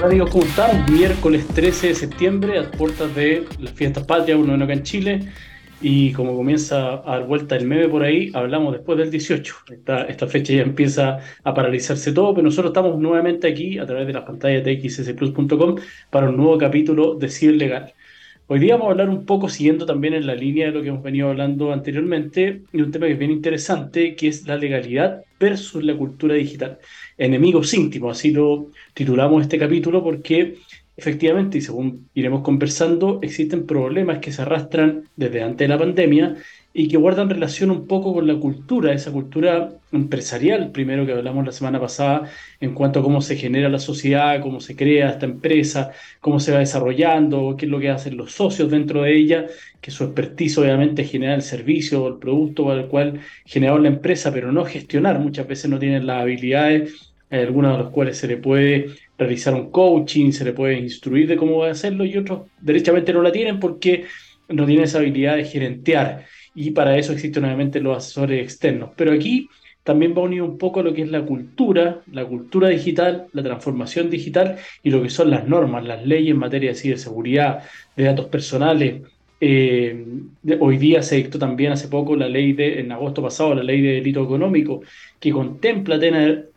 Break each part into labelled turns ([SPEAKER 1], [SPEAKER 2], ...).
[SPEAKER 1] ¿cómo están? Miércoles 13 de septiembre, a puertas de las fiestas patrias, uno acá en Chile. Y como comienza a dar vuelta el meme por ahí, hablamos después del 18. Esta, fecha ya empieza a paralizarse todo, pero nosotros estamos nuevamente aquí a través de las pantallas de xsplus.com para un nuevo capítulo de Ciberlegal. Hoy día vamos a hablar un poco, siguiendo también en la línea de lo que hemos venido hablando anteriormente, de un tema que es bien interesante, que es la legalidad versus la cultura digital. Enemigos íntimos, así lo titulamos este capítulo, porque efectivamente, y según iremos conversando, existen problemas que se arrastran desde antes de la pandemia y que guardan relación un poco con la cultura, esa cultura empresarial, primero que hablamos la semana pasada, en cuanto a cómo se genera la sociedad, cómo se crea esta empresa, cómo se va desarrollando, qué es lo que hacen los socios dentro de ella, que su expertise obviamente es generar el servicio o el producto al cual generó la empresa, pero no gestionar, muchas veces no tienen las habilidades, algunas de las cuales se le puede realizar un coaching, se le puede instruir de cómo va a hacerlo y otros derechamente no la tienen porque no tienen esa habilidad de gerentear y para eso existen nuevamente los asesores externos. Pero aquí también va unido un poco lo que es la cultura, la cultura digital, la transformación digital y lo que son las normas, las leyes en materia de ciberseguridad, de datos personales. Eh, hoy día se dictó también hace poco la ley de, en agosto pasado, la ley de delito económico, que contempla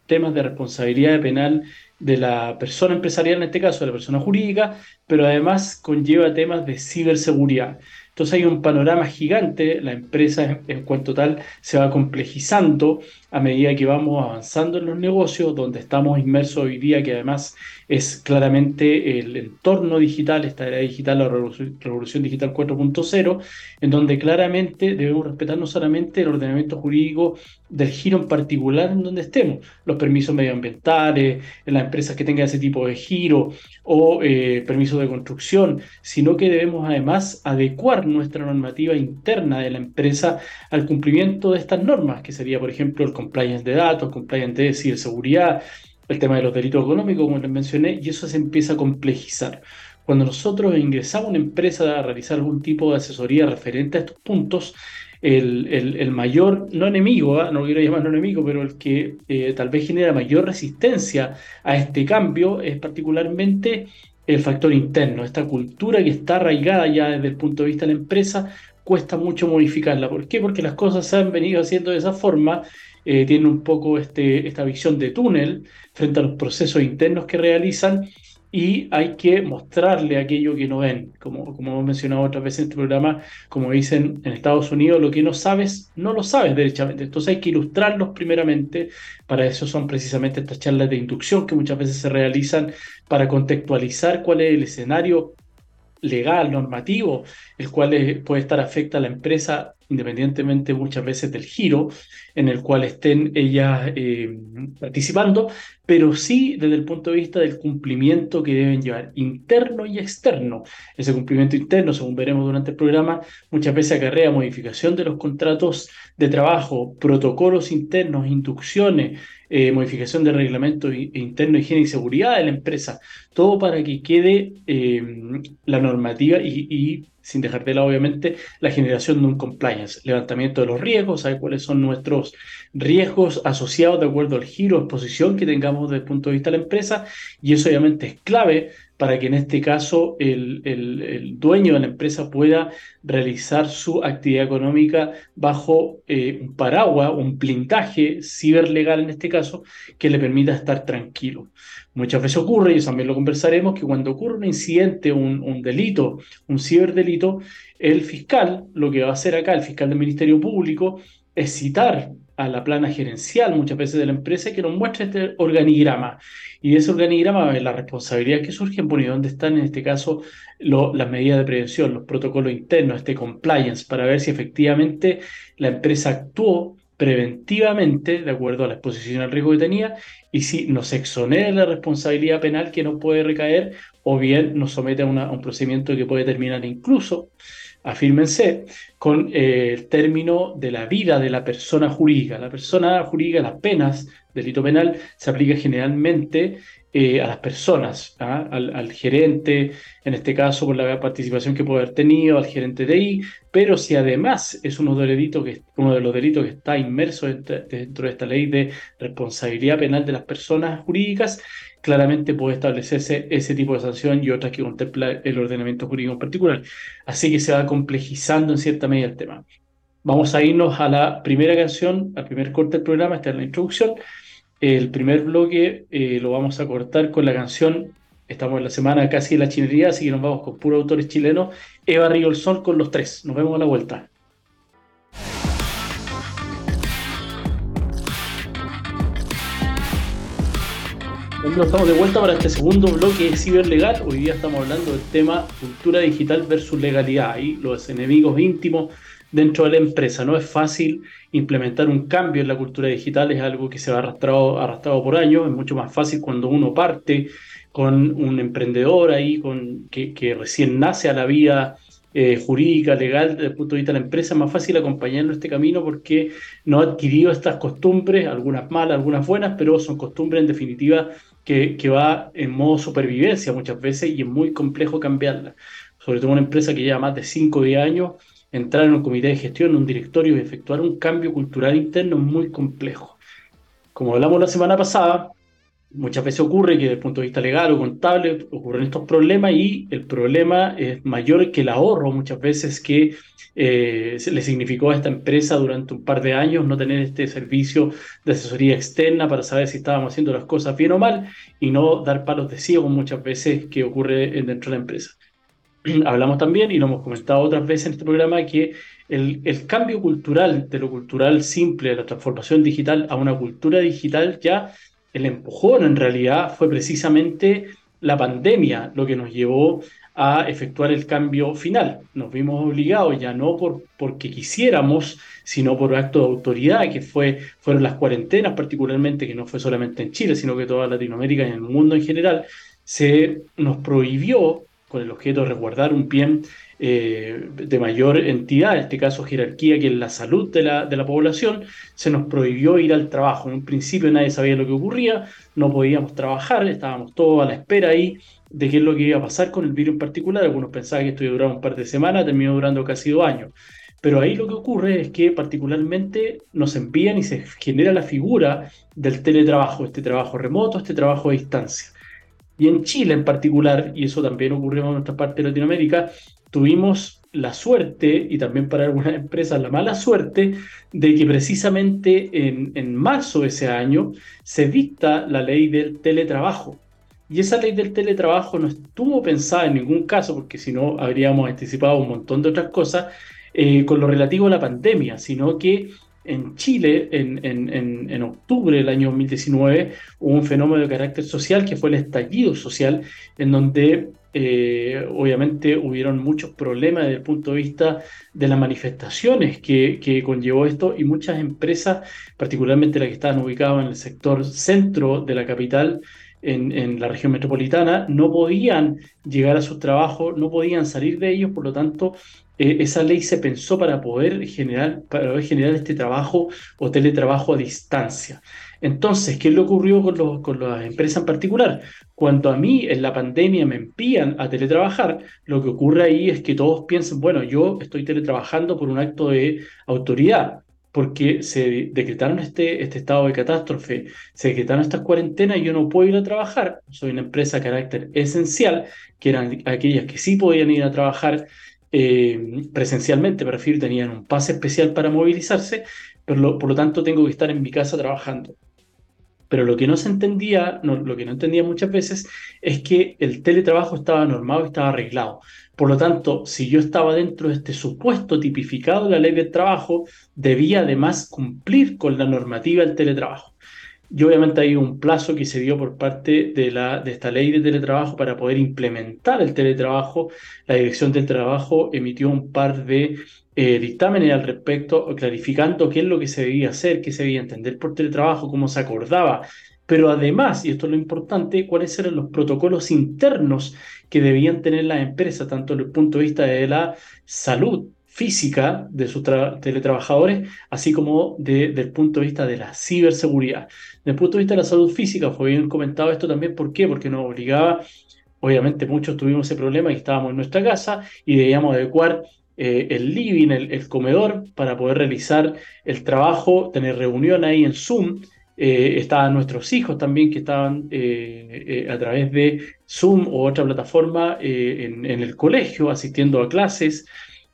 [SPEAKER 1] temas de responsabilidad penal de la persona empresarial, en este caso de la persona jurídica, pero además conlleva temas de ciberseguridad. Entonces hay un panorama gigante, la empresa en, cuanto tal se va complejizando a medida que vamos avanzando en los negocios, donde estamos inmersos hoy día, que además es claramente el entorno digital, esta era digital, la revolución, digital 4.0, en donde claramente debemos respetar no solamente el ordenamiento jurídico del giro en particular en donde estemos, los permisos medioambientales, en las empresas que tengan ese tipo de giro o eh, permisos de construcción, sino que debemos además adecuar nuestra normativa interna de la empresa al cumplimiento de estas normas, que sería, por ejemplo, el compliance de datos, compliance de ciberseguridad, el tema de los delitos económicos, como les mencioné, y eso se empieza a complejizar. Cuando nosotros ingresamos a una empresa a realizar algún tipo de asesoría referente a estos puntos, el, el, mayor, no enemigo, ¿ah? no quiero llamarlo enemigo, pero el que eh, tal vez genera mayor resistencia a este cambio es particularmente el factor interno, esta cultura que está arraigada ya desde el punto de vista de la empresa, cuesta mucho modificarla. ¿Por qué? Porque las cosas se han venido haciendo de esa forma eh, tienen un poco este, esta visión de túnel frente a los procesos internos que realizan y hay que mostrarle aquello que no ven. Como, como hemos mencionado otras veces en este programa, como dicen en Estados Unidos, lo que no sabes, no lo sabes derechamente. Entonces hay que ilustrarlos primeramente. Para eso son precisamente estas charlas de inducción que muchas veces se realizan para contextualizar cuál es el escenario legal, normativo, el cual puede estar afecta a la empresa independientemente muchas veces del giro en el cual estén ellas eh, participando, pero sí desde el punto de vista del cumplimiento que deben llevar interno y externo. Ese cumplimiento interno, según veremos durante el programa, muchas veces acarrea modificación de los contratos de trabajo, protocolos internos, inducciones, eh, modificación del reglamento interno, higiene y seguridad de la empresa, todo para que quede eh, la normativa y sin dejar de lado obviamente la generación de un compliance, levantamiento de los riesgos, saber cuáles son nuestros riesgos asociados de acuerdo al giro, exposición que tengamos desde el punto de vista de la empresa y eso obviamente es clave para que en este caso el, el, dueño de la empresa pueda realizar su actividad económica bajo eh, un paraguas, un blindaje ciberlegal en este caso, que le permita estar tranquilo. Muchas veces ocurre, y eso también lo conversaremos, que cuando ocurre un incidente, un, un delito, un ciberdelito, el fiscal, lo que va a hacer acá, el fiscal del Ministerio Público, es citar a la plana gerencial muchas veces de la empresa que nos muestre este organigrama. Y ese organigrama la responsabilidad que surgen, por y dónde están en este caso las medidas de prevención, los protocolos internos, este compliance, para ver si efectivamente la empresa actuó preventivamente de acuerdo a la exposición al riesgo que tenía y si nos exonera la responsabilidad penal que no puede recaer o bien nos somete a, a un procedimiento que puede terminar incluso afírmense, con eh, el término de la vida de la persona jurídica. La persona jurídica, las penas, delito penal, se aplica generalmente eh, a las personas, ¿ah? al, gerente, en este caso por la participación que puede haber tenido, al gerente de ahí, pero si además es uno de, los que, uno de los delitos que está inmerso dentro de esta ley de responsabilidad penal de las personas jurídicas, claramente puede establecerse ese tipo de sanción y otras que contempla el ordenamiento jurídico en particular. Así que se va complejizando en cierta medida el tema. Vamos a irnos a la primera canción, al primer corte del programa, esta es la introducción, el primer bloque eh, lo vamos a cortar con la canción, estamos en la semana casi de la chinería, así que nos vamos con puros autores chilenos, Eva Sol con los tres. Nos vemos a la vuelta. Estamos de vuelta para este segundo bloque de ciberlegal. Hoy día estamos hablando del tema cultura digital versus legalidad y los enemigos íntimos dentro de la empresa. No es fácil implementar un cambio en la cultura digital, es algo que se va arrastrado, arrastrado por años, es mucho más fácil cuando uno parte con un emprendedor ahí con, que, que recién nace a la vida eh, jurídica, legal, desde el punto de vista de la empresa, es más fácil acompañarlo en este camino porque no ha adquirido estas costumbres, algunas malas, algunas buenas, pero son costumbres en definitiva que, va en modo supervivencia muchas veces y es muy complejo cambiarla. Sobre todo una empresa que lleva más de 5 o 10 años entrar en un comité de gestión, en un directorio y efectuar un cambio cultural interno muy complejo. Como hablamos la semana pasada, muchas veces ocurre que desde el punto de vista legal o contable ocurren estos problemas y el problema es mayor que el ahorro muchas veces que eh, le significó a esta empresa durante un par de años no tener este servicio de asesoría externa para saber si estábamos haciendo las cosas bien o mal y no dar palos de ciego muchas veces que ocurre dentro de la empresa. hablamos también, y lo hemos comentado otras veces en este programa, que el, cambio cultural, de lo cultural simple, de la transformación digital a una cultura digital, ya el empujón en realidad fue precisamente la pandemia lo que nos llevó a efectuar el cambio final. Nos vimos obligados ya no por, porque quisiéramos, sino por acto de autoridad, que fue, fueron las cuarentenas particularmente, que no fue solamente en Chile, sino que toda Latinoamérica y en el mundo en general, se nos prohibió con el objeto de resguardar un bien eh, de mayor entidad, en este caso jerarquía, que es la salud de la, de la población, se nos prohibió ir al trabajo. En un principio nadie sabía lo que ocurría, no podíamos trabajar, estábamos todos a la espera ahí de qué es lo que iba a pasar con el virus en particular. Algunos pensaban que esto iba a durar un par de semanas, terminó durando casi dos años. Pero ahí lo que ocurre es que particularmente nos envían y se genera la figura del teletrabajo, este trabajo remoto, este trabajo a distancia. Y en Chile en particular, y eso también ocurrió en nuestra parte de Latinoamérica, tuvimos la suerte, y también para algunas empresas la mala suerte, de que precisamente en, en marzo de ese año se dicta la ley del teletrabajo. Y esa ley del teletrabajo no estuvo pensada en ningún caso, porque si no habríamos anticipado un montón de otras cosas, eh, con lo relativo a la pandemia, sino que en Chile, en, en, en, octubre del año 2019, hubo un fenómeno de carácter social que fue el estallido social, en donde eh, obviamente hubieron muchos problemas desde el punto de vista de las manifestaciones que, que, conllevó esto y muchas empresas, particularmente las que estaban ubicadas en el sector centro de la capital, en, la región metropolitana, no podían llegar a sus trabajos, no podían salir de ellos, por lo tanto eh, esa ley se pensó para poder generar, para poder generar este trabajo o teletrabajo a distancia. Entonces, ¿qué le ocurrió con, los, con las empresas en particular? Cuando a mí en la pandemia me envían a teletrabajar, lo que ocurre ahí es que todos piensan, bueno, yo estoy teletrabajando por un acto de autoridad, porque se decretaron este, este estado de catástrofe, se decretaron estas cuarentenas y yo no puedo ir a trabajar. Soy una empresa de carácter esencial, que eran aquellas que sí podían ir a trabajar eh, presencialmente, prefiero tenían un pase especial para movilizarse, pero por lo tanto tengo que estar en mi casa trabajando. Pero lo que no se entendía, lo que no entendía muchas veces, es que el teletrabajo estaba normado estaba arreglado. Por lo tanto, si yo estaba dentro de este supuesto tipificado de la ley del trabajo, debía además cumplir con la normativa del teletrabajo. Y obviamente hay un plazo que se dio por parte de, la, esta ley de teletrabajo para poder implementar el teletrabajo. La Dirección del Trabajo emitió un par de eh, dictámenes al respecto, clarificando qué es lo que se debía hacer, qué se debía entender por teletrabajo, cómo se acordaba. Pero además, y esto es lo importante, cuáles eran los protocolos internos que debían tener las empresas, tanto desde el punto de vista de la salud física de sus teletrabajadores, así como desde el punto de vista de la ciberseguridad. Desde el punto de vista de la salud física, fue bien comentado esto también, ¿por qué? Porque nos obligaba, obviamente muchos tuvimos ese problema y estábamos en nuestra casa y debíamos adecuar eh, el living, el, comedor, para poder realizar el trabajo, tener reunión ahí en Zoom. Eh, estaban nuestros hijos también que estaban eh, a través de Zoom o otra plataforma en, en, el colegio asistiendo a clases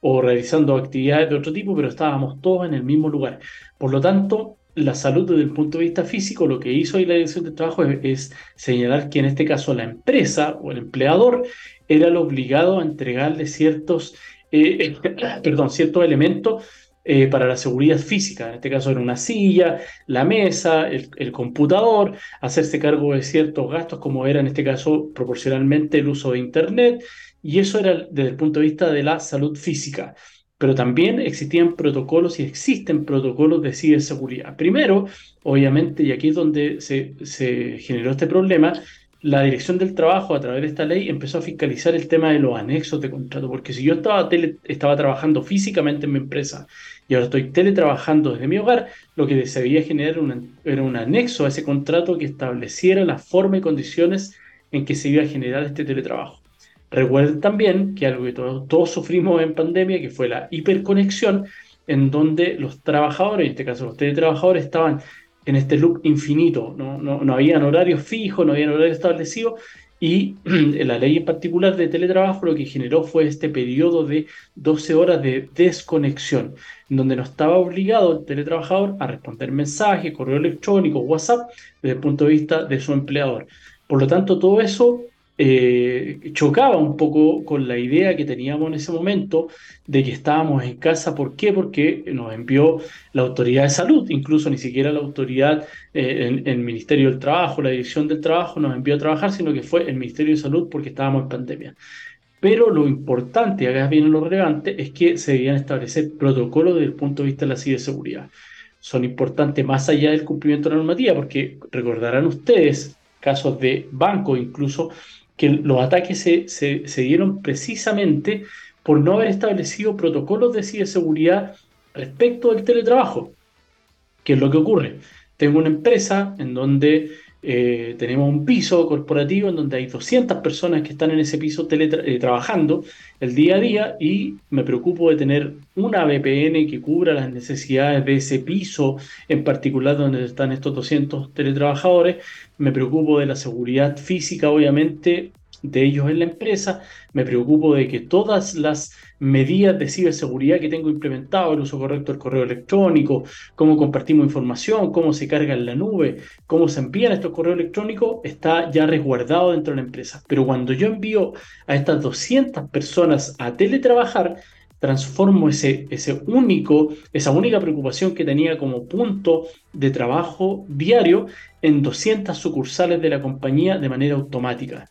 [SPEAKER 1] o realizando actividades de otro tipo, pero estábamos todos en el mismo lugar. Por lo tanto, la salud desde el punto de vista físico, lo que hizo ahí la dirección de trabajo es, señalar que en este caso la empresa o el empleador era el obligado a entregarle ciertos, eh, perdón, ciertos elementos eh, para la seguridad física. En este caso era una silla, la mesa, el, el, computador, hacerse cargo de ciertos gastos como era en este caso proporcionalmente el uso de Internet y eso era desde el punto de vista de la salud física. Pero también existían protocolos y existen protocolos de ciberseguridad. Primero, obviamente, y aquí es donde se, se generó este problema, la Dirección del Trabajo, a través de esta ley, empezó a fiscalizar el tema de los anexos de contrato, porque si yo estaba, tele, estaba trabajando físicamente en mi empresa y ahora estoy teletrabajando desde mi hogar, lo que se debía generar era un anexo a ese contrato que estableciera la forma y condiciones en que se iba a generar este teletrabajo. Recuerden también que algo que todos, sufrimos en pandemia, que fue la hiperconexión, en donde los trabajadores, en este caso los teletrabajadores, estaban en este loop infinito, no, no, no habían horarios fijos, no habían horarios establecidos, y la ley en particular de teletrabajo lo que generó fue este periodo de 12 horas de desconexión, donde no estaba obligado el teletrabajador a responder mensajes, correo electrónico, WhatsApp, desde el punto de vista de su empleador. Por lo tanto, todo eso eh, chocaba un poco con la idea que teníamos en ese momento de que estábamos en casa. ¿Por qué? Porque nos envió la autoridad de salud, incluso ni siquiera la autoridad, eh, el Ministerio del Trabajo, la Dirección del Trabajo nos envió a trabajar, sino que fue el Ministerio de Salud porque estábamos en pandemia. Pero lo importante, acá viene lo relevante, es que se debían establecer protocolos desde el punto de vista de la ciberseguridad. Son importantes más allá del cumplimiento de la normativa, porque recordarán ustedes casos de banco incluso que los ataques se, se, dieron precisamente por no haber establecido protocolos de ciberseguridad respecto del teletrabajo. ¿Qué es lo que ocurre? Tengo una empresa en donde eh, tenemos un piso corporativo en donde hay 200 personas que están en ese piso eh, trabajando el día a día y me preocupo de tener una VPN que cubra las necesidades de ese piso en particular donde están estos 200 teletrabajadores. Me preocupo de la seguridad física, obviamente, de ellos en la empresa, me preocupo de que todas las medidas de ciberseguridad que tengo implementado, el uso correcto del correo electrónico, cómo compartimos información, cómo se carga en la nube, cómo se envían estos correos electrónicos, está ya resguardado dentro de la empresa. Pero cuando yo envío a estas 200 personas a teletrabajar, transformo ese, ese único, esa única preocupación que tenía como punto de trabajo diario en 200 sucursales de la compañía de manera automática.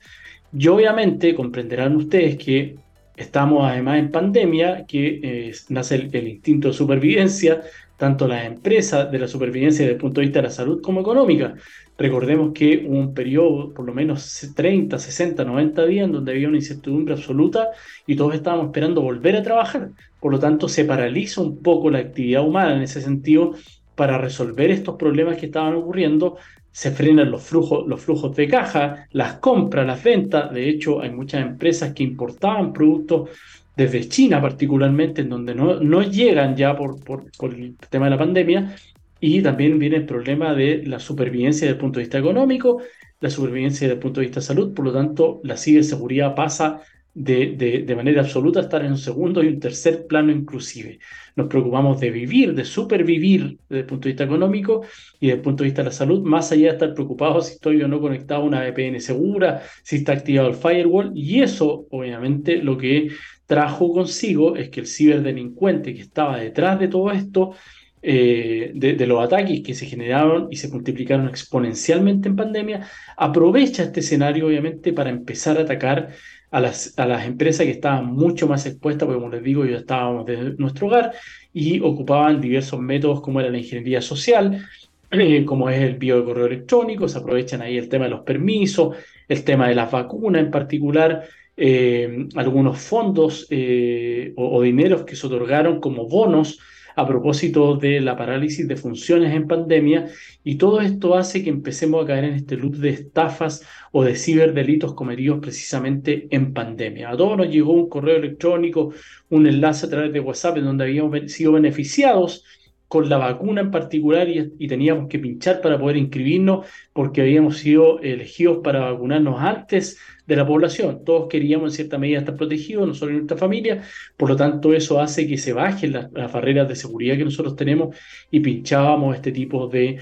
[SPEAKER 1] Y obviamente comprenderán ustedes que estamos además en pandemia, que eh, nace el, instinto de supervivencia, tanto las empresas de la supervivencia desde el punto de vista de la salud como económica. Recordemos que un periodo, por lo menos 30, 60, 90 días, en donde había una incertidumbre absoluta y todos estábamos esperando volver a trabajar. Por lo tanto, se paraliza un poco la actividad humana en ese sentido para resolver estos problemas que estaban ocurriendo, se frenan los flujos, los flujos de caja, las compras, las ventas. De hecho, hay muchas empresas que importaban productos desde China particularmente, en donde no, no llegan ya por, por, el tema de la pandemia. Y también viene el problema de la supervivencia desde el punto de vista económico, la supervivencia desde el punto de vista de salud. Por lo tanto, la ciberseguridad pasa de, de, manera absoluta estar en un segundo y un tercer plano inclusive. Nos preocupamos de vivir, de supervivir desde el punto de vista económico y desde el punto de vista de la salud, más allá de estar preocupados si estoy o no conectado a una VPN segura, si está activado el firewall. Y eso, obviamente, lo que trajo consigo es que el ciberdelincuente que estaba detrás de todo esto, eh, de, de, los ataques que se generaron y se multiplicaron exponencialmente en pandemia, aprovecha este escenario, obviamente, para empezar a atacar a las, a las empresas que estaban mucho más expuestas, porque como les digo, ya estábamos de nuestro hogar y ocupaban diversos métodos como era la ingeniería social, como es el bio de correo electrónico, se aprovechan ahí el tema de los permisos, el tema de las vacunas en particular, eh, algunos fondos eh, o dineros que se otorgaron como bonos a propósito de la parálisis de funciones en pandemia y todo esto hace que empecemos a caer en este loop de estafas o de ciberdelitos cometidos precisamente en pandemia. A todos nos llegó un correo electrónico, un enlace a través de WhatsApp en donde habíamos sido beneficiados con la vacuna en particular y, teníamos que pinchar para poder inscribirnos porque habíamos sido elegidos para vacunarnos antes de la población. Todos queríamos en cierta medida estar protegidos, no solo en nuestra familia, por lo tanto eso hace que se bajen las, las barreras de seguridad que nosotros tenemos y pinchábamos este tipo de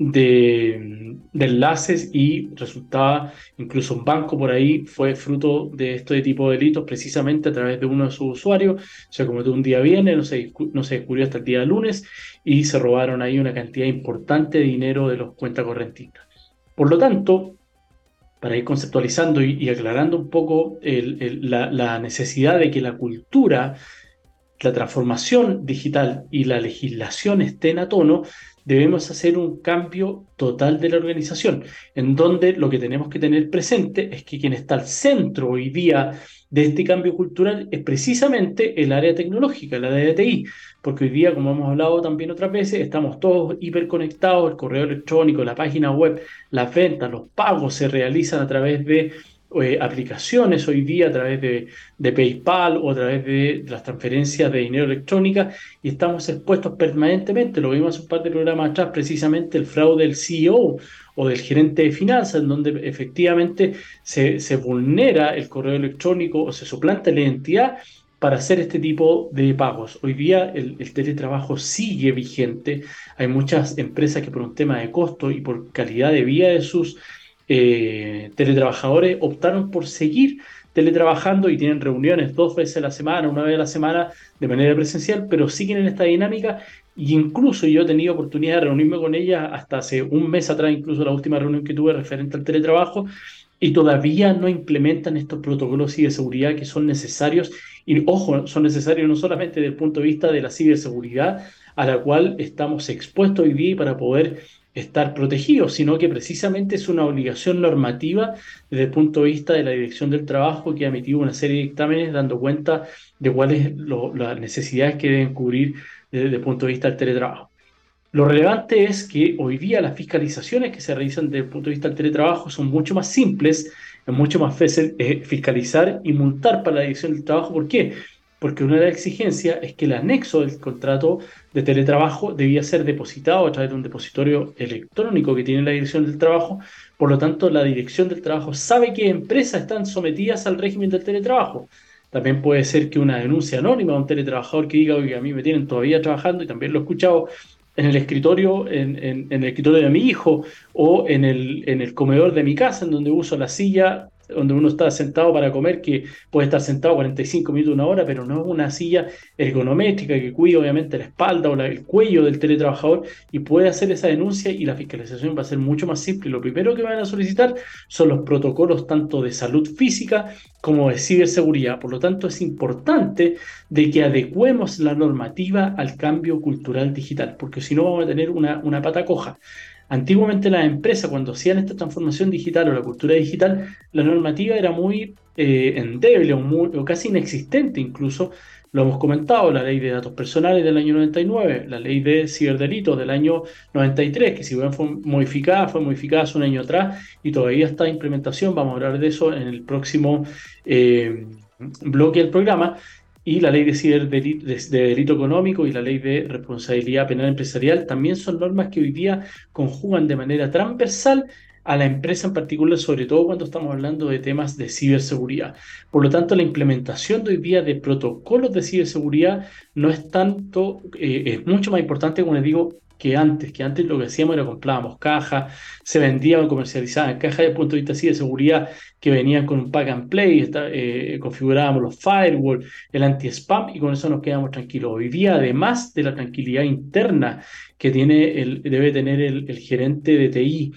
[SPEAKER 1] de, enlaces y resultaba incluso un banco por ahí fue fruto de este tipo de delitos precisamente a través de uno de sus usuarios. Se cometió un día viernes, no se, no se descubrió hasta el día lunes y se robaron ahí una cantidad importante de dinero de los cuentas correntistas. Por lo tanto, para ir conceptualizando y, aclarando un poco la, la necesidad de que la cultura la transformación digital y la legislación estén a tono, debemos hacer un cambio total de la organización, en donde lo que tenemos que tener presente es que quien está al centro hoy día de este cambio cultural es precisamente el área tecnológica, área de TI, porque hoy día, como hemos hablado también otras veces, estamos todos hiperconectados, el correo electrónico, la página web, las ventas, los pagos se realizan a través de eh, aplicaciones hoy día a través de, de, PayPal o a través de, las transferencias de dinero electrónica y estamos expuestos permanentemente. Lo vimos un par de programas atrás, precisamente el fraude del CEO o del gerente de finanzas, en donde efectivamente se, se vulnera el correo electrónico o se suplanta la identidad para hacer este tipo de pagos. Hoy día el, el, teletrabajo sigue vigente. Hay muchas empresas que por un tema de costo y por calidad de vida de sus eh, teletrabajadores optaron por seguir teletrabajando y tienen reuniones dos veces a la semana, una vez a la semana de manera presencial, pero siguen en esta dinámica. Y incluso yo he tenido oportunidad de reunirme con ellas hasta hace un mes atrás, incluso la última reunión que tuve referente al teletrabajo, y todavía no implementan estos protocolos de seguridad que son necesarios, y ojo, son necesarios no solamente desde el punto de vista de la ciberseguridad, a la cual estamos expuestos hoy día para poder estar protegidos, sino que precisamente es una obligación normativa desde el punto de vista de la Dirección del Trabajo que ha emitido una serie de dictámenes dando cuenta de cuáles las necesidades que deben cubrir desde el punto de vista del teletrabajo. Lo relevante es que hoy día las fiscalizaciones que se realizan desde el punto de vista del teletrabajo son mucho más simples, es mucho más fácil eh, fiscalizar y multar para la Dirección del Trabajo. ¿Por qué? Porque una de las exigencias es que el anexo del contrato de teletrabajo debía ser depositado a través de un depositorio electrónico que tiene la Dirección del Trabajo. Por lo tanto, la Dirección del Trabajo sabe qué empresas están sometidas al régimen del teletrabajo. También puede ser que una denuncia anónima a un teletrabajador que diga, oye, a mí me tienen todavía trabajando, y también lo he escuchado en el escritorio, en, en, el escritorio de mi hijo o en el, en el comedor de mi casa, en donde uso la silla donde uno está sentado para comer, que puede estar sentado 45 minutos, una hora, pero no es una silla ergonométrica que cuida obviamente la espalda o el cuello del teletrabajador y puede hacer esa denuncia y la fiscalización va a ser mucho más simple. Lo primero que van a solicitar son los protocolos tanto de salud física como de ciberseguridad. Por lo tanto, es importante de que adecuemos la normativa al cambio cultural digital, porque si no vamos a tener una, una pata coja. Antiguamente las empresas, cuando hacían esta transformación digital o la cultura digital, la normativa era muy eh, endeble o, casi inexistente incluso. Lo hemos comentado, la ley de datos personales del año 99, la ley de ciberdelitos del año 93, que si bien fue modificada, fue modificada hace un año atrás y todavía está en implementación. Vamos a hablar de eso en el próximo eh, bloque del programa y la ley de, delito económico y la ley de responsabilidad penal empresarial también son normas que hoy día conjugan de manera transversal a la empresa en particular, sobre todo cuando estamos hablando de temas de ciberseguridad. Por lo tanto, la implementación de hoy día de protocolos de ciberseguridad no es tanto, eh, es mucho más importante, como les digo, que antes, que antes lo que hacíamos era comprábamos cajas, se vendían comercializaban cajas desde el punto de vista así de seguridad que venían con un pack and play, eh, configurábamos los firewall, el anti-spam y con eso nos quedamos tranquilos. Hoy día, además de la tranquilidad interna que tiene el, debe tener el, el gerente de TI,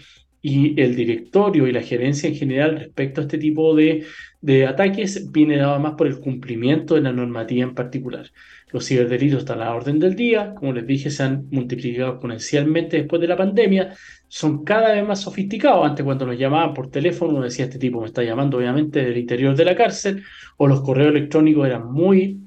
[SPEAKER 1] y el directorio y la gerencia en general respecto a este tipo de, de ataques viene dado más por el cumplimiento de la normativa en particular. Los ciberdelitos están a la orden del día, como les dije, se han multiplicado exponencialmente después de la pandemia, son cada vez más sofisticados. Antes cuando los llamaban por teléfono, uno decía, este tipo me está llamando obviamente del interior de la cárcel, o los correos electrónicos eran muy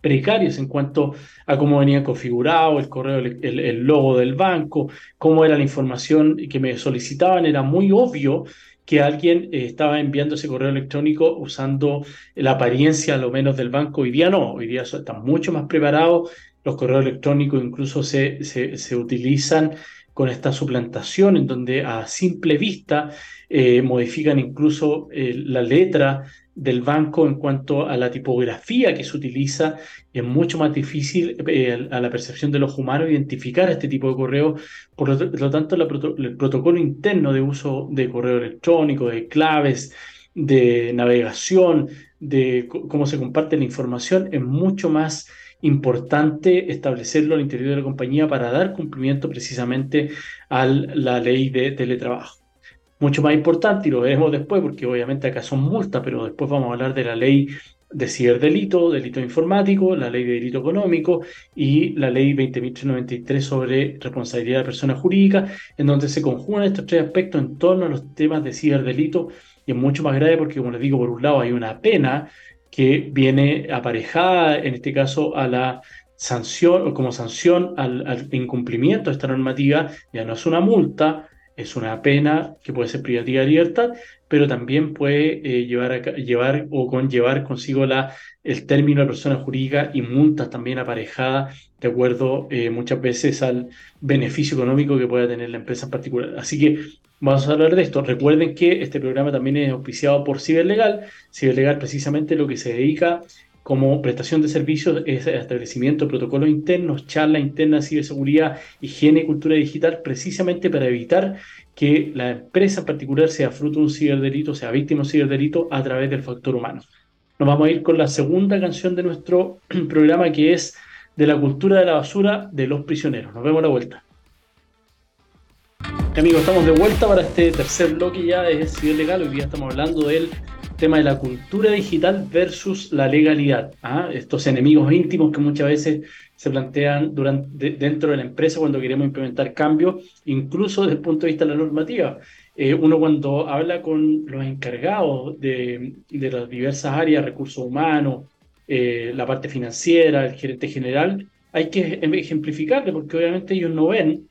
[SPEAKER 1] precarios en cuanto a cómo venía configurado el correo, el, logo del banco, cómo era la información que me solicitaban, era muy obvio que alguien eh, estaba enviando ese correo electrónico usando la apariencia a lo menos del banco. Hoy día no, hoy día están mucho más preparados, los correos electrónicos incluso se, se, se utilizan con esta suplantación en donde a simple vista eh, modifican incluso eh, la letra del banco en cuanto a la tipografía que se utiliza. Es mucho más difícil eh, a la percepción de los humanos identificar este tipo de correo. Por lo, tanto, el protocolo interno de uso de correo electrónico, de claves, de navegación, de cómo se comparte la información, es mucho más importante establecerlo al interior de la compañía para dar cumplimiento precisamente a la ley de teletrabajo. Mucho más importante, y lo veremos después, porque obviamente acá son multas, pero después vamos a hablar de la ley de ciberdelito, delito informático, la ley de delito económico y la ley 20.393 sobre responsabilidad de personas jurídicas, en donde se conjugan estos tres aspectos en torno a los temas de ciberdelito y es mucho más grave porque, como les digo, por un lado hay una pena que viene aparejada, en este caso, a la sanción o como sanción al, incumplimiento de esta normativa, ya no es una multa, es una pena que puede ser privativa de libertad, pero también puede eh, llevar, llevar o conllevar consigo la, el término de persona jurídica y multas también aparejadas de acuerdo eh, muchas veces al beneficio económico que pueda tener la empresa en particular. Así que Vamos a hablar de esto. Recuerden que este programa también es auspiciado por Ciberlegal. Ciberlegal precisamente lo que se dedica como prestación de servicios es establecimiento de protocolos internos, charla interna de ciberseguridad, higiene y cultura digital, precisamente para evitar que la empresa en particular sea fruto de un ciberdelito, sea víctima de un ciberdelito a través del factor humano. Nos vamos a ir con la segunda canción de nuestro programa que es de la cultura de la basura de los prisioneros. Nos vemos a la vuelta. Amigos, estamos de vuelta para este tercer bloque ya de Civil Legal. Hoy día estamos hablando del tema de la cultura digital versus la legalidad. ¿ah? Estos enemigos íntimos que muchas veces se plantean durante, dentro de la empresa cuando queremos implementar cambios, incluso desde el punto de vista de la normativa. Eh, uno cuando habla con los encargados de, de las diversas áreas, recursos humanos, eh, la parte financiera, el gerente general, hay que ejemplificarle porque obviamente ellos no ven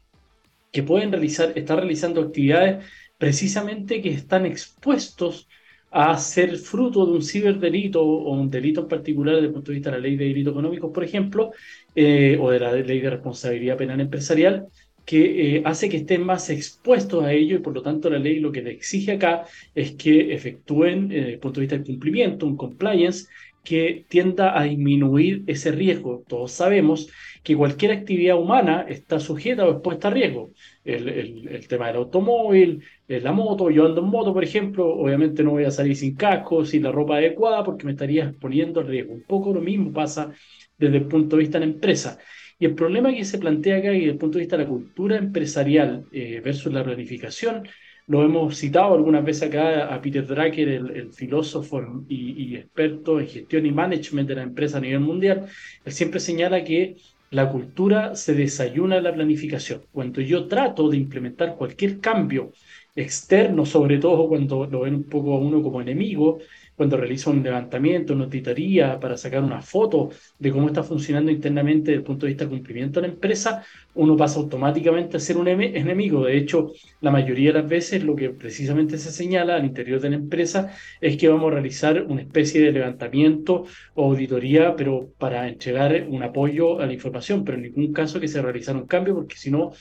[SPEAKER 1] que pueden realizar, estar realizando actividades precisamente que están expuestos a ser fruto de un ciberdelito o un delito en particular desde el punto de vista de la ley de delitos económicos, por ejemplo, eh, o de la ley de responsabilidad penal empresarial, que eh, hace que estén más expuestos a ello y por lo tanto la ley lo que le exige acá es que efectúen, eh, desde el punto de vista del cumplimiento, un compliance que tienda a disminuir ese riesgo. Todos sabemos que cualquier actividad humana está sujeta o expuesta a riesgo. El, tema del automóvil, eh, la moto, yo ando en moto, por ejemplo, obviamente no voy a salir sin casco, sin la ropa adecuada, porque me estaría exponiendo al riesgo. Un poco lo mismo pasa desde el punto de vista de la empresa. Y el problema que se plantea acá, desde el punto de vista de la cultura empresarial eh, versus la planificación, lo hemos citado algunas veces acá a Peter Drucker, el, filósofo y, experto en gestión y management de la empresa a nivel mundial. Él siempre señala que la cultura se desayuna en la planificación. Cuando yo trato de implementar cualquier cambio externo, sobre todo cuando lo ven un poco a uno como enemigo, cuando realizo un levantamiento, una auditoría para sacar una foto de cómo está funcionando internamente desde el punto de vista de cumplimiento de la empresa, uno pasa automáticamente a ser un enemigo. De hecho, la mayoría de las veces lo que precisamente se señala al interior de la empresa es que vamos a realizar una especie de levantamiento o auditoría, pero para entregar un apoyo a la información, pero en ningún caso que se realizara un cambio, porque si no,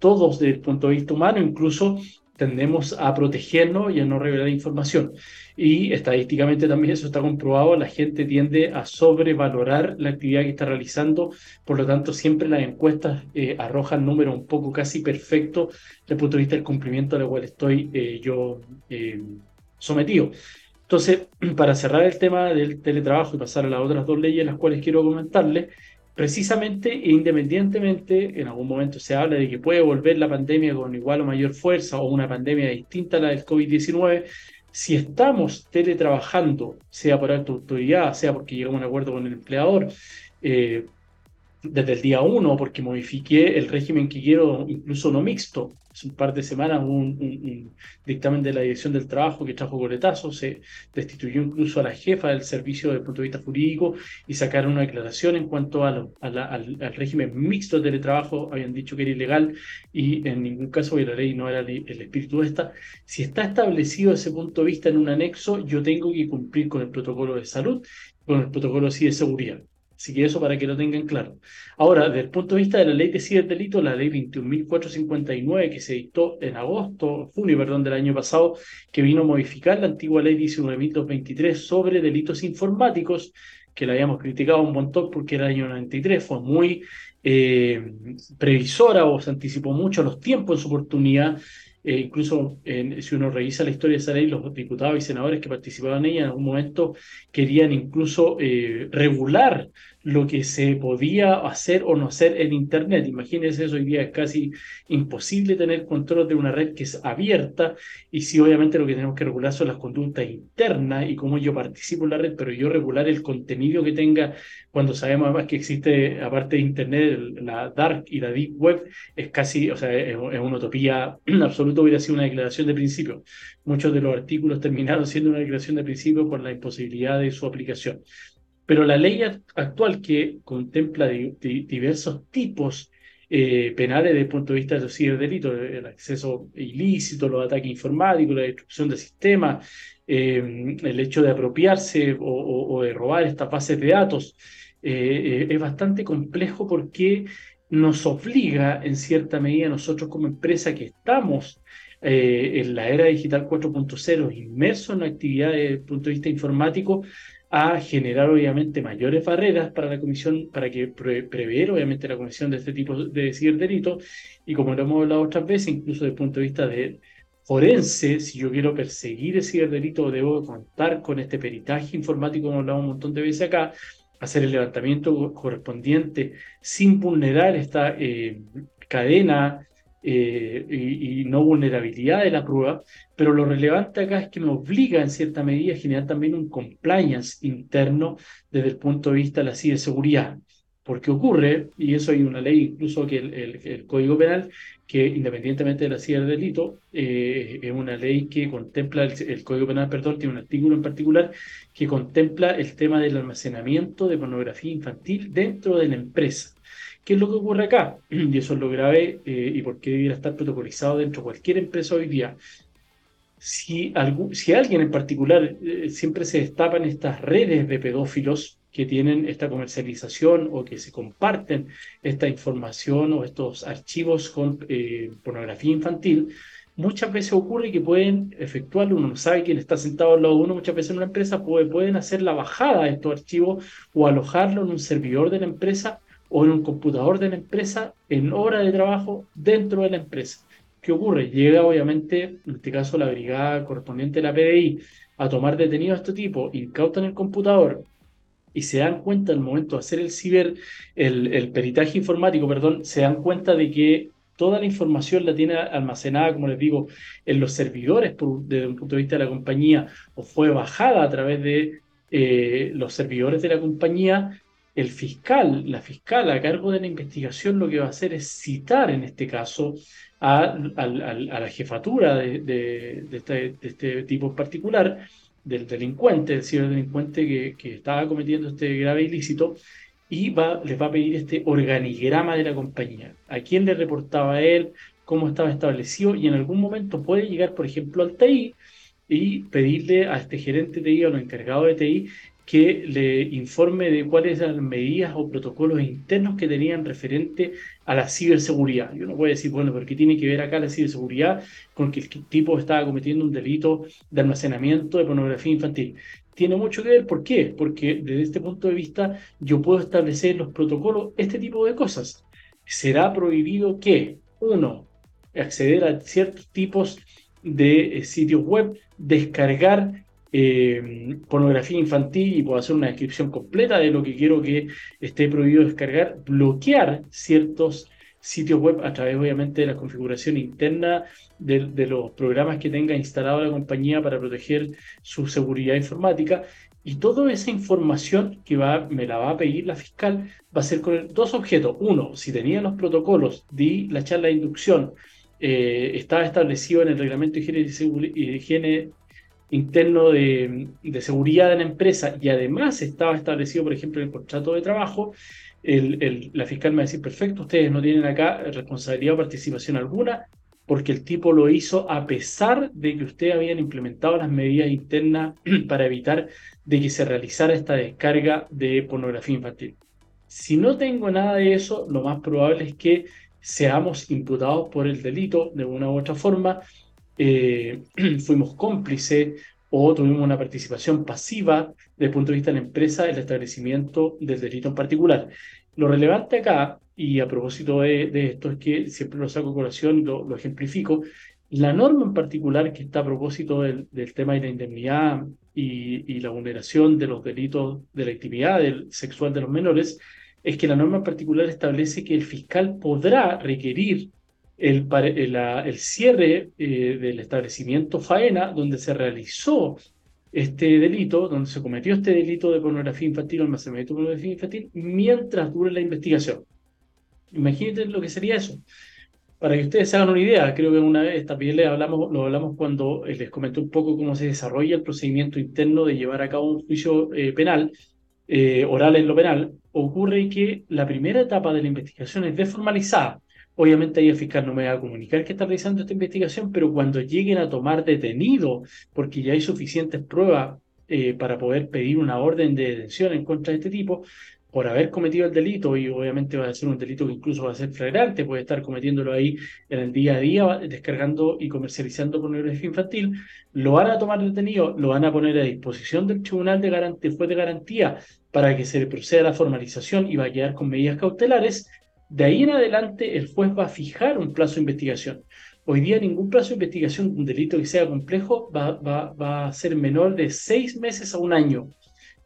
[SPEAKER 1] todos desde el punto de vista humano, incluso tendemos a protegernos y a no revelar información. Y estadísticamente también eso está comprobado, la gente tiende a sobrevalorar la actividad que está realizando, por lo tanto siempre las encuestas eh, arrojan números un poco casi perfectos desde el punto de vista del cumplimiento al cual estoy eh, yo eh, sometido. Entonces, para cerrar el tema del teletrabajo y pasar a las otras dos leyes, las cuales quiero comentarles, precisamente e independientemente, en algún momento se habla de que puede volver la pandemia con igual o mayor fuerza o una pandemia distinta a la del COVID-19, si estamos teletrabajando, sea por alta autoridad, sea porque llegamos a un acuerdo con el empleador, eh, desde el día uno, porque modifiqué el régimen que quiero, incluso no mixto. Un par de semanas hubo un, dictamen de la Dirección del Trabajo que trajo coletazo, se destituyó incluso a la jefa del servicio desde el punto de vista jurídico y sacaron una declaración en cuanto a al, régimen mixto de teletrabajo, habían dicho que era ilegal y en ningún caso la ley no era el espíritu de esta. Si está establecido ese punto de vista en un anexo, yo tengo que cumplir con el protocolo de salud, con el protocolo sí de seguridad. Así que eso para que lo tengan claro. Ahora, desde el punto de vista de la ley de ciberdelito, la ley 21.459 que se dictó en agosto, junio, perdón, del año pasado, que vino a modificar la antigua ley 19.223 sobre delitos informáticos, que la habíamos criticado un montón porque era el año 93, fue muy eh, previsora o se anticipó mucho los tiempos en su oportunidad eh, incluso si uno revisa la historia de esa ley, los diputados y senadores que participaban en ella en algún momento querían incluso eh, regular lo que se podía hacer o no hacer en Internet. Imagínense eso, hoy día es casi imposible tener control de una red que es abierta y si obviamente lo que tenemos que regular son las conductas internas y cómo yo participo en la red, pero yo regular el contenido que tenga cuando sabemos además que existe, aparte de Internet, la dark y la deep web, es casi, o sea, es, una utopía absoluta, hubiera sido una declaración de principio. Muchos de los artículos terminaron siendo una declaración de principio por la imposibilidad de su aplicación. Pero la ley actual que contempla diversos tipos eh, penales desde el punto de vista de los ciberdelitos, el acceso ilícito, los ataques informáticos, la destrucción de sistemas, eh, el hecho de apropiarse o, de robar estas bases de datos, eh, es bastante complejo porque nos obliga en cierta medida nosotros como empresa que estamos en la era digital 4.0, inmersos en la actividad desde el punto de vista informático, a generar obviamente mayores barreras para la comisión, para que prever obviamente la comisión de este tipo de ciberdelitos. Y como lo hemos hablado otras veces, incluso desde el punto de vista de forense, si yo quiero perseguir el ciberdelito debo contar con este peritaje informático, como hablamos un montón de veces acá, hacer el levantamiento correspondiente sin vulnerar esta eh, cadena eh, y, no vulnerabilidad de la prueba, pero lo relevante acá es que me obliga en cierta medida a generar también un compliance interno desde el punto de vista de la ciberseguridad. Porque ocurre, y eso hay una ley incluso que el, Código Penal, que independientemente de la ciberdelito, eh, es una ley que contempla, el, el, Código Penal, perdón, tiene un artículo en particular que contempla el tema del almacenamiento de pornografía infantil dentro de la empresa. ¿Qué es lo que ocurre acá? Y eso es lo grave eh, y por qué debiera estar protocolizado dentro de cualquier empresa hoy día. Si, si alguien en particular eh, siempre se destapan estas redes de pedófilos que tienen esta comercialización o que se comparten esta información o estos archivos con eh, pornografía infantil, muchas veces ocurre que pueden efectuarlo, uno no sabe quién está sentado al lado de uno, muchas veces en una empresa pueden hacer la bajada de estos archivos o alojarlo en un servidor de la empresa o en un computador de la empresa en hora de trabajo dentro de la empresa. ¿Qué ocurre? Llega obviamente, en este caso la brigada correspondiente de la PDI, a tomar detenido a este tipo, incautan el computador y se dan cuenta al momento de hacer el ciber, el, el peritaje informático, perdón, se dan cuenta de que toda la información la tiene almacenada, como les digo, en los servidores desde un punto de vista de la compañía o fue bajada a través de eh, los servidores de la compañía el fiscal, la fiscal a cargo de la investigación lo que va a hacer es citar en este caso a, la jefatura de, este, este, tipo en particular, del delincuente, del ciberdelincuente que, que estaba cometiendo este grave ilícito, y les va a pedir este organigrama de la compañía, a quién le reportaba él, cómo estaba establecido, y en algún momento puede llegar, por ejemplo, al TI y pedirle a este gerente de TI o los encargado de TI que le informe de cuáles eran medidas o protocolos internos que tenían referente a la ciberseguridad. Yo no puedo decir, bueno, porque tiene que ver acá la ciberseguridad con que el tipo estaba cometiendo un delito de almacenamiento de pornografía infantil. Tiene mucho que ver, ¿por qué? Porque desde este punto de vista yo puedo establecer los protocolos, este tipo de cosas. Será prohibido que, uno, acceder a ciertos tipos de eh, sitios web, descargar eh, pornografía infantil y puedo hacer una descripción completa de lo que quiero que esté prohibido descargar, bloquear ciertos sitios web a través obviamente de la configuración interna de, los programas que tenga instalado la compañía para proteger su seguridad informática. Y toda esa información que va, me la va a pedir la fiscal va a ser con dos objetos. Uno, si tenía los protocolos, di la charla de inducción, eh, estaba establecido en el reglamento de higiene, y higiene interno de, seguridad de la empresa y además estaba establecido, por ejemplo, en el contrato de trabajo, la fiscal me va a decir, perfecto, ustedes no tienen acá responsabilidad o participación alguna, porque el tipo lo hizo a pesar de que ustedes habían implementado las medidas internas para evitar de que se realizara esta descarga de pornografía infantil. Si no tengo nada de eso, lo más probable es que seamos imputados por el delito de una u otra forma eh, fuimos cómplices o tuvimos una participación pasiva desde el punto de vista de la empresa, el establecimiento del delito en particular. Lo relevante acá, y a propósito de, esto, es que siempre lo saco a colación y lo, ejemplifico, la norma en particular que está a propósito del, tema de la indemnidad y, y, la vulneración de los delitos de la actividad sexual de los menores, es que la norma en particular establece que el fiscal podrá requerir el, el, cierre eh, del establecimiento Faena, donde se realizó este delito, donde se cometió este delito de pornografía infantil o almacenamiento de pornografía infantil, mientras dure la investigación. Imagínense lo que sería eso. Para que ustedes se hagan una idea, creo que una vez también le hablamos, lo hablamos cuando eh, les comenté un poco cómo se desarrolla el procedimiento interno de llevar a cabo un juicio eh, penal, oral en lo penal, ocurre que la primera etapa de la investigación es desformalizada Obviamente ahí el fiscal no me va a comunicar que está realizando esta investigación, pero cuando lleguen a tomar detenido, porque ya hay suficientes pruebas eh, para poder pedir una orden de detención en contra de este tipo, por haber cometido el delito, y obviamente va a ser un delito que incluso va a ser flagrante, puede estar cometiéndolo ahí en el día a día, descargando y comercializando pornografía infantil, lo van a tomar detenido, lo van a poner a disposición del tribunal de garantía, de garantía para que se proceda a la formalización y va a quedar con medidas cautelares de ahí en adelante, el juez va a fijar un plazo de investigación. Hoy día ningún plazo de investigación de un delito que sea complejo va, a ser menor de seis meses a un año,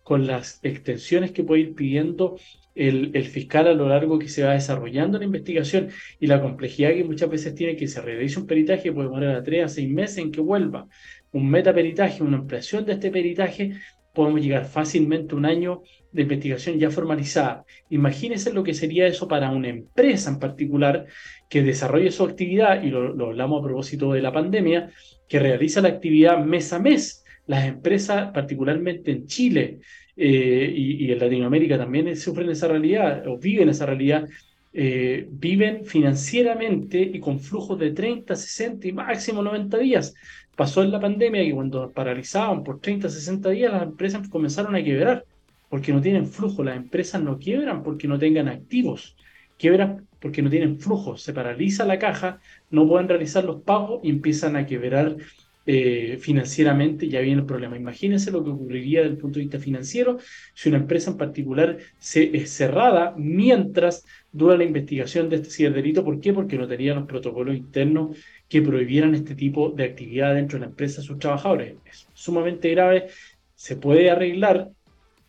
[SPEAKER 1] con las extensiones que puede ir pidiendo el, el, fiscal a lo largo que se va desarrollando la investigación y la complejidad que muchas veces tiene que se realice un peritaje, puede demorar a tres a seis meses en que vuelva. Un metaperitaje, una ampliación de este peritaje, podemos llegar fácilmente a un año de investigación ya formalizada. Imagínense lo que sería eso para una empresa en particular que desarrolle su actividad, y lo, hablamos a propósito de la pandemia, que realiza la actividad mes a mes. Las empresas, particularmente en Chile eh, y, en Latinoamérica, también sufren esa realidad o viven esa realidad. Eh, viven financieramente y con flujos de 30, 60 y máximo 90 días. Pasó en la pandemia que cuando paralizaban por 30, 60 días, las empresas comenzaron a quebrar porque no tienen flujo. Las empresas no quiebran porque no tengan activos, quiebran porque no tienen flujo. Se paraliza la caja, no pueden realizar los pagos y empiezan a quebrar eh, financieramente, ya viene el problema. Imagínense lo que ocurriría desde el punto de vista financiero si una empresa en particular se, es cerrada mientras dura la investigación de este ciberdelito. ¿Por qué? Porque no tenía los protocolos internos que prohibieran este tipo de actividad dentro de la empresa a sus trabajadores. Es sumamente grave, se puede arreglar,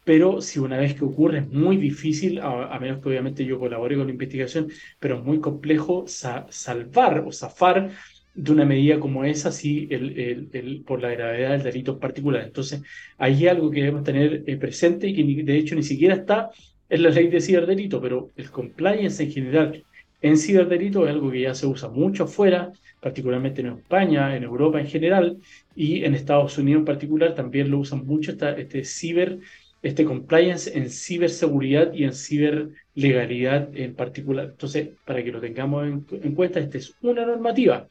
[SPEAKER 1] pero si una vez que ocurre es muy difícil, a, menos que obviamente yo colabore con la investigación, pero es muy complejo salvar o zafar de una medida como esa si el, el, por la gravedad del delito en particular. Entonces, hay algo que debemos tener eh, presente y que de hecho ni siquiera está en la ley de ciberdelito, pero el compliance en general en ciberdelito es algo que ya se usa mucho afuera, particularmente en España, en Europa en general, y en Estados Unidos en particular también lo usan mucho este ciber este compliance en ciberseguridad y en ciberlegalidad en particular. Entonces, para que lo tengamos en, cuenta, esta es una normativa.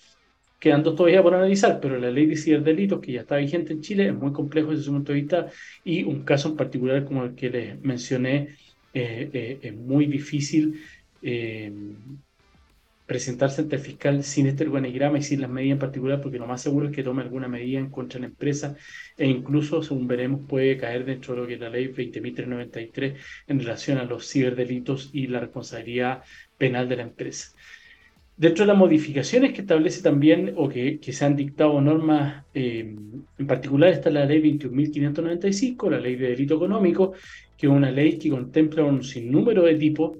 [SPEAKER 1] Quedando todavía por analizar, pero la ley de ciberdelitos que ya está vigente en Chile es muy complejo desde su punto de vista y un caso en particular como el que les mencioné eh, eh, es muy difícil eh, presentarse ante el fiscal sin este organigrama y sin las medidas en particular, porque lo más seguro es que tome alguna medida en contra de la empresa e incluso, según veremos, puede caer dentro de lo que es la ley 20.393 en relación a los ciberdelitos y la responsabilidad penal de la empresa. Dentro de las modificaciones que establece también o que, se han dictado normas, eh, en particular está la ley 21.595, la ley de delito económico, que es una ley que contempla un sinnúmero de tipos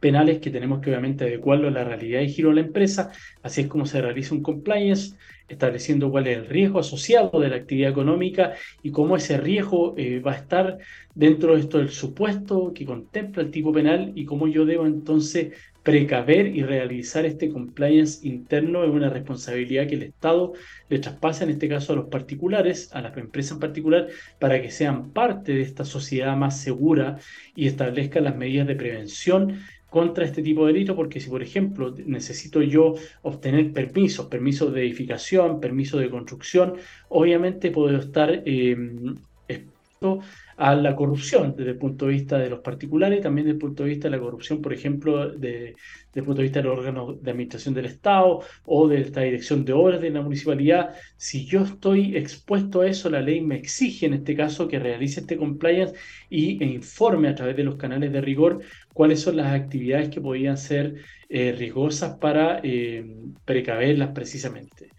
[SPEAKER 1] penales que tenemos que obviamente adecuarlo a la realidad y giro de la empresa, así es como se realiza un compliance, estableciendo cuál es el riesgo asociado de la actividad económica y cómo ese riesgo eh, va a estar dentro de esto del supuesto que contempla el tipo penal y cómo yo debo entonces precaver y realizar este compliance interno es una responsabilidad que el Estado le traspasa en este caso a los particulares, a las empresas en particular, para que sean parte de esta sociedad más segura y establezcan las medidas de prevención contra este tipo de delito, porque si, por ejemplo, necesito yo obtener permisos, permisos de edificación, permisos de construcción, obviamente puedo estar eh, expuesto a la corrupción desde el punto de vista de los particulares, también desde el punto de vista de la corrupción, por ejemplo, desde el punto de vista de los órganos de administración del Estado o de esta dirección de obras de la municipalidad. Si yo estoy expuesto a eso, la ley me exige en este caso que realice este compliance y, e informe a través de los canales de rigor cuáles son las actividades que podían ser eh, riesgosas para eh, precaverlas precisamente.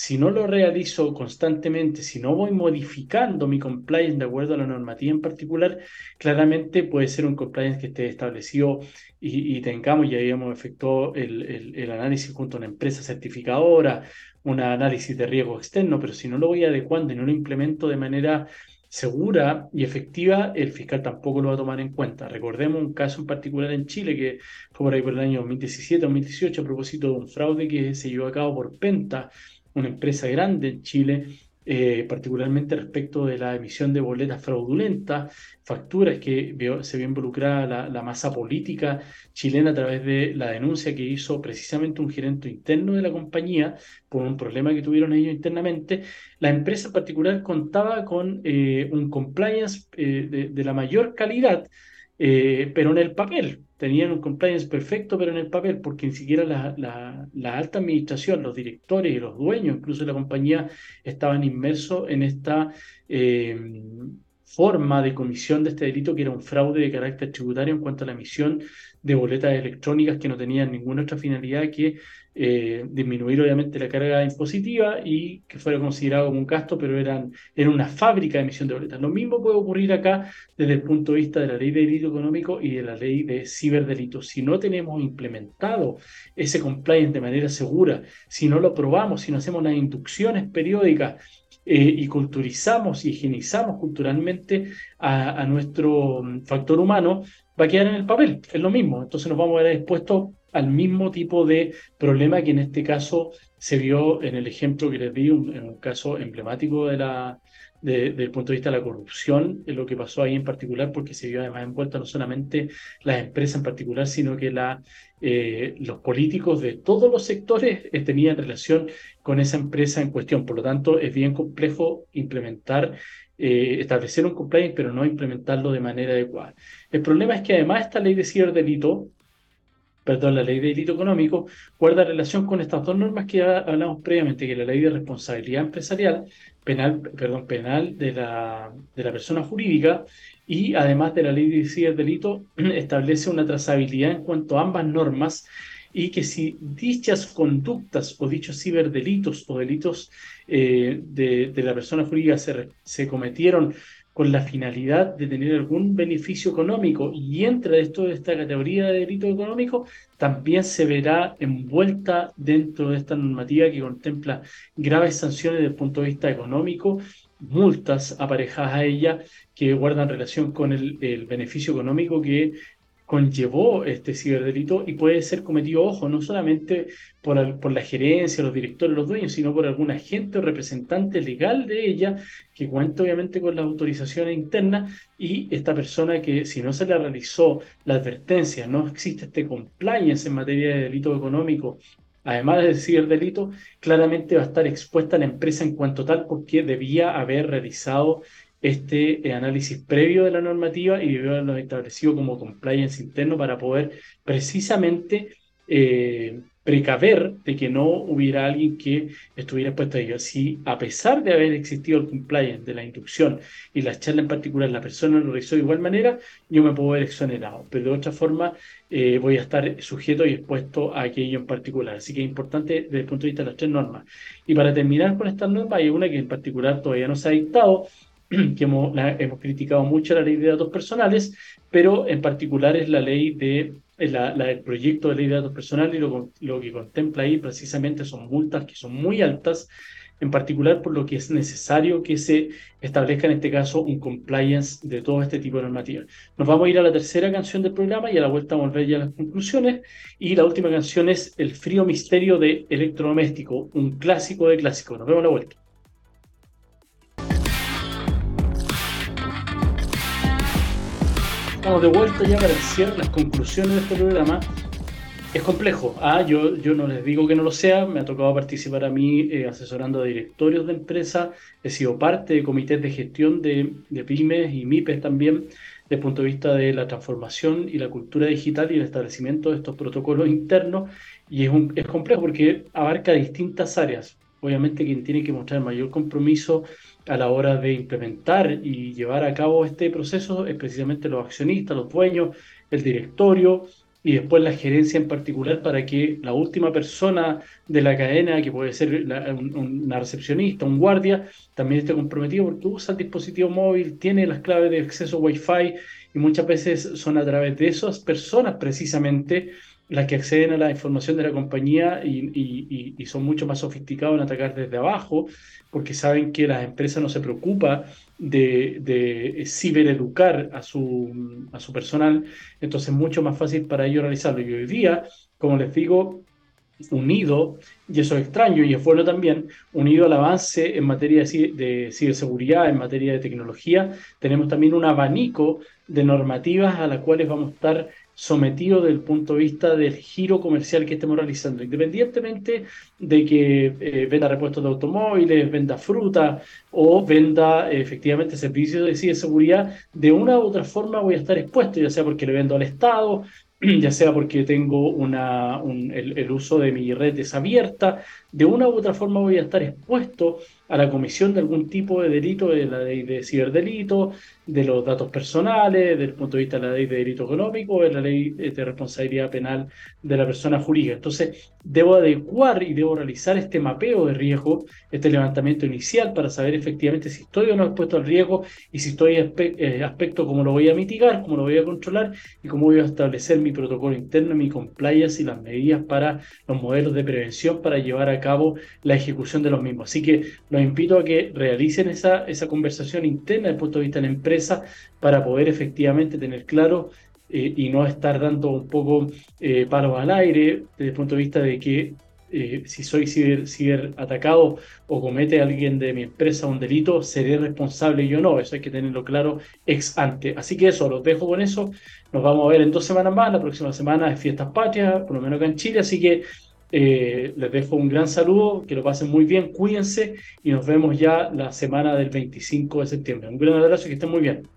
[SPEAKER 1] Si no lo realizo constantemente, si no voy modificando mi compliance de acuerdo a la normativa en particular, claramente puede ser un compliance que esté establecido y, tengamos, ya habíamos efectuado el, el, análisis junto a una empresa certificadora, un análisis de riesgo externo, pero si no lo voy adecuando y no lo implemento de manera segura y efectiva, el fiscal tampoco lo va a tomar en cuenta. Recordemos un caso en particular en Chile que fue por ahí por el año 2017-2018 a propósito de un fraude que se llevó a cabo por Penta una empresa grande en Chile, eh, particularmente respecto de la emisión de boletas fraudulentas, facturas que se vio involucrada la, masa política chilena a través de la denuncia que hizo precisamente un gerente interno de la compañía por un problema que tuvieron ellos internamente. La empresa en particular contaba con eh, un compliance eh, de, de, la mayor calidad, pero en el papel tenían un compliance perfecto, pero en el papel, porque ni siquiera la, alta administración, los directores y los dueños, incluso de la compañía, estaban inmersos en esta eh, forma de comisión de este delito, que era un fraude de carácter tributario en cuanto a la emisión de boletas electrónicas que no tenían ninguna otra finalidad que eh, disminuir obviamente la carga impositiva y que fuera considerado como un gasto, pero eran, era una fábrica de emisión de boletas. Lo mismo puede ocurrir acá desde el punto de vista de la ley de delito económico y de la ley de ciberdelito. Si no tenemos implementado ese compliance de manera segura, si no lo probamos, si no hacemos las inducciones periódicas, eh, y culturizamos y higienizamos culturalmente a, nuestro mm, factor humano, va a quedar en el papel, es lo mismo. Entonces nos vamos a ver expuestos al mismo tipo de problema que en este caso se vio en el ejemplo que les di, en un caso emblemático de la, desde el punto de vista de la corrupción, en lo que pasó ahí en particular, porque se vio además envuelta no solamente las empresas en particular, sino que eh, los políticos de todos los sectores eh, tenían relación con esa empresa en cuestión. Por lo tanto, es bien complejo implementar, eh, establecer un compliance, pero no implementarlo de manera adecuada. El problema es que además esta ley de ciberdelito perdón, la ley de delito económico, guarda relación con estas dos normas que hablamos previamente, que es la ley de responsabilidad empresarial, penal, perdón, penal de la, de la persona jurídica, y además de la ley de delito, establece una trazabilidad en cuanto a ambas normas y que si dichas conductas o dichos ciberdelitos o delitos eh, de, de, la persona jurídica se, se cometieron con la finalidad de tener algún beneficio económico. Y entra esto de esta categoría de delito económico, también se verá envuelta dentro de esta normativa que contempla graves sanciones desde el punto de vista económico, multas aparejadas a ella que guardan relación con el beneficio económico que conllevó este ciberdelito y puede ser cometido, ojo, no solamente por, por, la gerencia, los directores, los dueños, sino por algún agente o representante legal de ella que cuenta obviamente con las autorizaciones internas y esta persona que si no se le realizó la advertencia, no existe este compliance en materia de delito económico, además de ciberdelito, claramente va a estar expuesta a la empresa en cuanto tal porque debía haber realizado este eh, análisis previo de la normativa y debió haberlo establecido como compliance interno para poder precisamente eh, precaver de que no hubiera alguien que estuviera expuesto a ello. Si a pesar de haber existido el compliance de la inducción y la charla en particular, la persona lo realizó de igual manera, yo me puedo ver exonerado, pero de otra forma eh, voy a estar sujeto y expuesto a aquello en particular. Así que es importante desde el punto de vista de las tres normas. Y para terminar con estas normas, hay una que en particular todavía no se ha dictado, que hemos, hemos criticado mucho la ley de datos personales, pero en particular es la ley de la, el proyecto de ley de datos personales y lo, lo que contempla ahí precisamente son multas que son muy altas, en particular por lo que es necesario que se establezca en este caso un compliance de todo este tipo de normativas. Nos vamos a ir a la tercera canción del programa y a la vuelta a ver ya las conclusiones. Y la última canción es El frío misterio de electrodoméstico, un clásico de clásicos. Nos vemos a la vuelta. Estamos de vuelta ya para decir las conclusiones de este programa. Es complejo. Ah, yo, yo no les digo que no lo sea. Me ha tocado participar a mí eh, asesorando a directorios de empresas. He sido parte de comités de gestión de, de pymes y MIPES también, desde el punto de vista de la transformación y la cultura digital y el establecimiento de estos protocolos internos. Y es, un, es complejo porque abarca distintas áreas. Obviamente quien tiene que mostrar mayor compromiso a la hora de implementar y llevar a cabo este proceso es precisamente los accionistas, los dueños, el directorio y después la gerencia en particular para que la última persona de la cadena, que puede ser una recepcionista, un guardia, también esté comprometido porque usa el dispositivo móvil, tiene las claves de acceso Wi-Fi y muchas veces son a través de esas personas precisamente las que acceden a la información de la compañía y, son mucho más sofisticados en atacar desde abajo, porque saben que las empresas no se preocupan de, cibereducar a su, personal, entonces es mucho más fácil para ellos realizarlo. Y hoy día, como les digo, unido, y eso es extraño y es bueno también, unido al avance en materia de ciberseguridad, en materia de tecnología, tenemos también un abanico de normativas a las cuales vamos a estar sometido desde el punto de vista del giro comercial que estemos realizando, independientemente de que eh, venda repuestos de automóviles, venda fruta o venda efectivamente servicios de ciberseguridad, de una u otra forma voy a estar expuesto, ya sea porque le vendo al Estado, ya sea porque tengo una, el, el, uso de mi red desabierta, de una u otra forma voy a estar expuesto a la comisión de algún tipo de delito de la ley de ciberdelito, de los datos personales, desde el punto de vista de la ley de delito económico, de la ley de responsabilidad penal de la persona jurídica. Entonces, debo adecuar y debo realizar este mapeo de riesgo, este levantamiento inicial para saber efectivamente si estoy o no expuesto al riesgo y si estoy eh, aspecto cómo lo voy a mitigar, cómo lo voy a controlar y cómo voy a establecer mi protocolo interno, mi compliance y las medidas para los modelos de prevención para llevar a cabo la ejecución de los mismos. Así que los invito a que realicen esa, esa conversación interna desde el punto de vista de la empresa para poder efectivamente tener claro eh, y no estar dando un poco eh, palos al aire desde el punto de vista de que eh, si soy ciber, atacado o comete alguien de mi empresa un delito, seré responsable yo no. Eso hay que tenerlo claro ex ante. Así que eso, los dejo con eso. Nos vamos a ver en dos semanas más. La próxima semana es Fiestas Patrias, por lo menos acá en Chile. Así que eh, les dejo un gran saludo, que lo pasen muy bien, cuídense y nos vemos ya la semana del 25 de septiembre. Un gran abrazo y que estén muy bien.